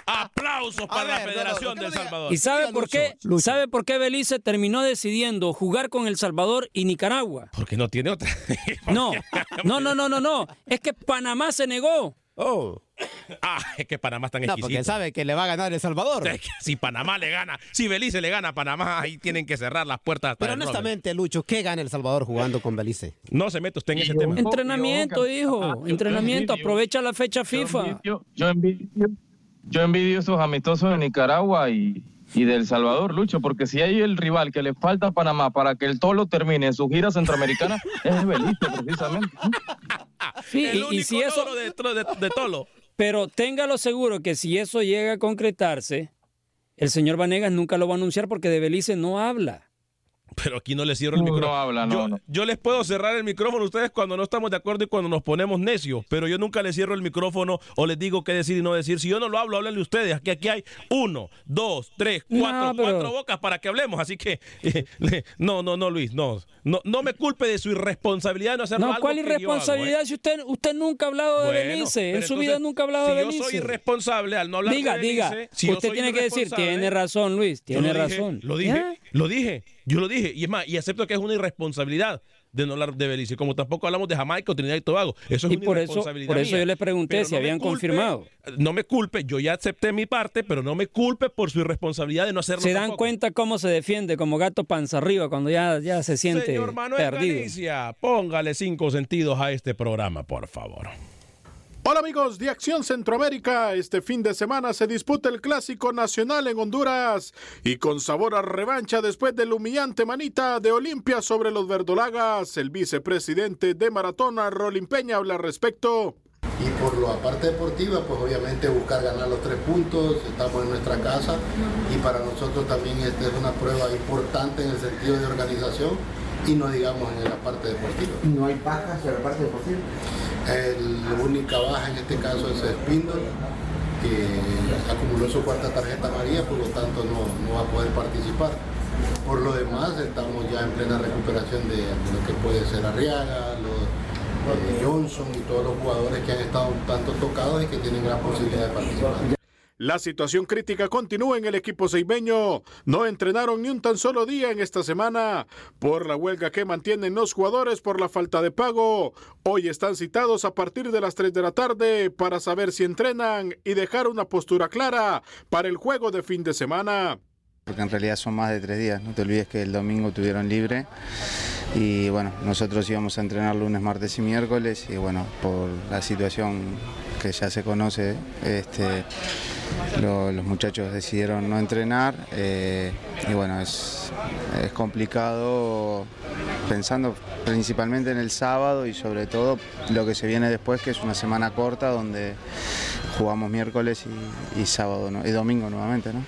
Aplausos para la Federación del Salvador. ¿Y sabe por qué? ¿Sabe por qué Belice terminó decidiendo jugar con El Salvador y Nicaragua? Porque no tiene otra. no, no, no, no, no, no. Es que Panamá se negó. Oh. Ah, es que Panamá está exquisito. No, porque sabe que le va a ganar El Salvador. si Panamá le gana, si Belice le gana a Panamá, ahí tienen que cerrar las puertas. Pero honestamente, Lucho, ¿qué gana El Salvador jugando con Belice? No se mete usted en ese tema. Entrenamiento, hijo. Entrenamiento. Aprovecha la fecha FIFA. Yo envidio, yo envidio esos amistosos de Nicaragua y, y del Salvador, Lucho, porque si hay el rival que le falta a Panamá para que el Tolo termine en su gira centroamericana, es Belice, precisamente. Sí, y, si eso de, de, Tolo. Pero téngalo seguro que si eso llega a concretarse, el señor Vanegas nunca lo va a anunciar porque de Belice no habla. Pero aquí no le cierro el micrófono. No habla, no, yo, les puedo cerrar el micrófono a ustedes cuando no estamos de acuerdo y cuando nos ponemos necios, pero yo nunca les cierro el micrófono o les digo qué decir y no decir. Si yo no lo hablo, háblenle ustedes. Aquí, aquí hay uno, dos, tres, cuatro, cuatro bocas para que hablemos. Así que, no, no, no, Luis, no, no, no me culpe de su irresponsabilidad de no hacer no, ¿Cuál irresponsabilidad ¿eh? si usted, usted nunca ha hablado de Belice? En su vida nunca ha hablado de Belice. Si yo soy irresponsable al no hablar diga, de Belice. Diga, si usted tiene que decir, tiene razón, Luis, tiene razón. Lo dije, lo dije. Yo lo dije, y es más, y acepto que es una irresponsabilidad de no hablar de Belice, como tampoco hablamos de Jamaica o Trinidad y Tobago. Eso es y una por irresponsabilidad. Eso, por eso yo le pregunté si habían confirmado. No me culpe, yo ya acepté mi parte, pero no me culpe por su irresponsabilidad de no hacerlo. Se dan cuenta cómo se defiende como gato panza arriba cuando ya, ya se siente Señor Manuel perdido. Galicia, póngale cinco sentidos a este programa, por favor. Hola amigos de Acción Centroamérica, este fin de semana se disputa el Clásico Nacional en Honduras y con sabor a revancha después del humillante manita de Olimpia sobre los verdolagas, el vicepresidente de Maratona, Rolín Peña, habla al respecto. Y por la parte deportiva, pues obviamente buscar ganar los tres puntos, estamos en nuestra casa. Y para nosotros también esta es una prueba importante en el sentido de organización y no digamos en la parte deportiva. ¿No hay bajas en la parte deportiva? la única baja en este caso es Spindle, que acumuló su cuarta tarjeta amarilla, por lo tanto no, va a poder participar. Por lo demás, estamos ya en plena recuperación de, lo que puede ser Arriaga, los, Johnson y todos los jugadores que han estado un tanto tocados y que tienen gran posibilidad de participar. La situación crítica continúa en el equipo seibeño. No entrenaron ni un tan solo día en esta semana por la huelga que mantienen los jugadores por la falta de pago. Hoy están citados a partir de las 3 de la tarde para saber si entrenan y dejar una postura clara para el juego de fin de semana. Porque en realidad son más de tres días, no te olvides que el domingo tuvieron libre y bueno, nosotros íbamos a entrenar lunes, martes y miércoles y bueno, por la situación que ya se conoce, este, los muchachos decidieron no entrenar eh, y bueno, es, es complicado pensando principalmente en el sábado y sobre todo lo que se viene después, que es una semana corta donde jugamos miércoles y, sábado y domingo nuevamente. ¿no?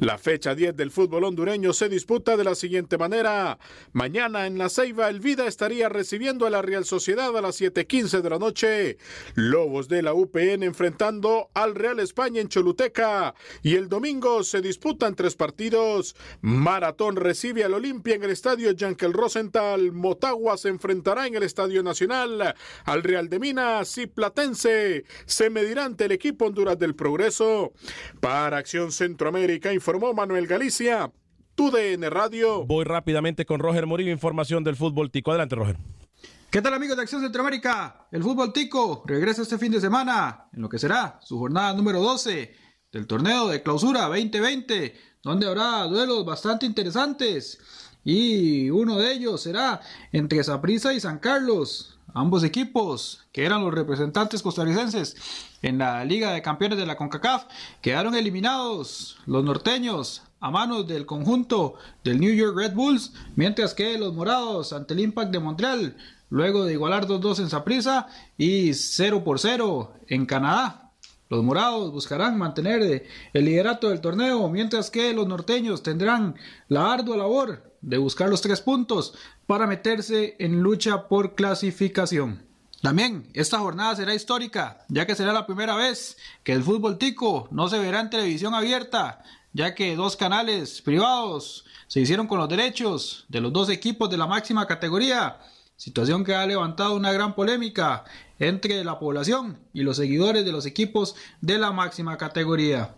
La fecha 10 del fútbol hondureño se disputa de la siguiente manera. Mañana en La Ceiba, el Vida estaría recibiendo a la Real Sociedad a las 7:15 de la noche. Lobos de la UPN enfrentando al Real España en Choluteca. Y el domingo se disputan tres partidos. Maratón recibe al Olimpia en el estadio Yankel Rosenthal. Motagua se enfrentará en el estadio Nacional al Real de Minas y Platense se medirá ante el equipo Honduras del Progreso. Para Acción Centroamérica informó Manuel Galicia. TUDN Radio. Voy rápidamente con Roger Murillo, información del fútbol tico. Adelante, Roger. ¿Qué tal amigos de Acción Centroamérica? El fútbol tico regresa este fin de semana en lo que será su jornada número 12 del torneo de clausura 2020, donde habrá duelos bastante interesantes y uno de ellos será entre Saprissa y San Carlos, ambos equipos que eran los representantes costarricenses en la Liga de Campeones de la CONCACAF. Quedaron eliminados los norteños a manos del conjunto del New York Red Bulls, mientras que los morados ante el Impact de Montreal, luego de igualar 2-2 en Saprissa y 0 por 0 en Canadá. Los morados buscarán mantener el liderato del torneo, mientras que los norteños tendrán la ardua labor de buscar los tres puntos para meterse en lucha por clasificación. También esta jornada será histórica, ya que será la primera vez que el fútbol tico no se verá en televisión abierta, ya que dos canales privados se hicieron con los derechos de los dos equipos de la máxima categoría, situación que ha levantado una gran polémica entre la población y los seguidores de los equipos de la máxima categoría.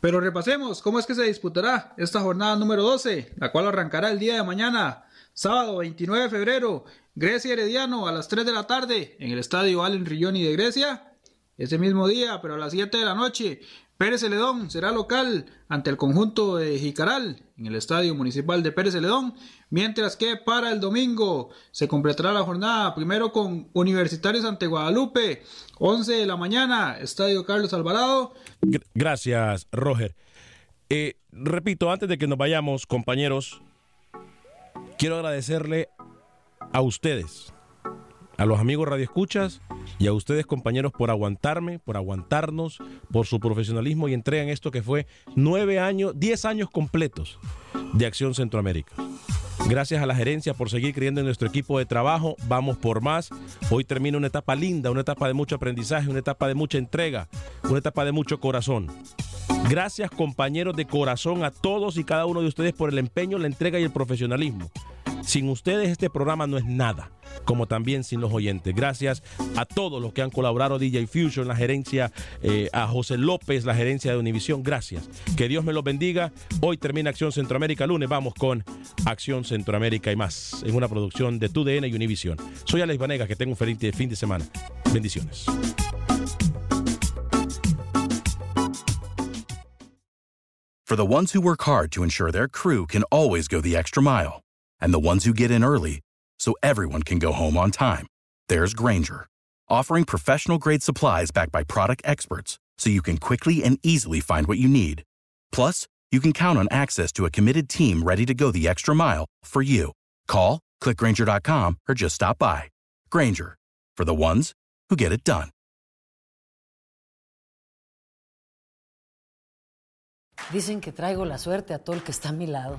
Pero repasemos cómo es que se disputará esta jornada número 12, la cual arrancará el día de mañana, sábado 29 de febrero, Grecia Herediano a las 3 de la tarde en el estadio Allen Rilloni de Grecia. Ese mismo día, pero a las 7 de la noche, Pérez Celedón será local ante el conjunto de Jicaral en el estadio municipal de Pérez Celedón, mientras que para el domingo se completará la jornada primero con Universitarios ante Guadalupe, 11 de la mañana, estadio Carlos Alvarado. Gracias, Roger. Eh, repito, antes de que nos vayamos, compañeros, quiero agradecerle a ustedes, a los amigos radioescuchas y a ustedes compañeros por aguantarme, por aguantarnos, por su profesionalismo y entrega en esto que fue nueve años, diez años completos de Acción Centroamérica. Gracias a la gerencia por seguir creyendo en nuestro equipo de trabajo. Vamos por más. Hoy termina una etapa linda, una etapa de mucho aprendizaje, una etapa de mucha entrega, una etapa de mucho corazón. Gracias compañeros de corazón a todos y cada uno de ustedes por el empeño, la entrega y el profesionalismo. Sin ustedes este programa no es nada, como también sin los oyentes. Gracias a todos los que han colaborado, DJ Fusion, la gerencia, eh, a José López, la gerencia de Univisión. Gracias. Que Dios me los bendiga. Hoy termina Acción Centroamérica. Lunes vamos con Acción Centroamérica y más, en una producción de TUDN y Univisión. Soy Alex Vanega, que tengo un feliz fin de semana. Bendiciones. For the ones who work hard to ensure their crew can always go the extra mile. and the ones who get in early so everyone can go home on time. There's Granger, offering professional grade supplies backed by product experts so you can quickly and easily find what you need. Plus, you can count on access to a committed team ready to go the extra mile for you. Call, clickgranger.com, or just stop by. Granger, for the ones who get it done. Dicen que traigo la suerte a todo el que está a mi lado.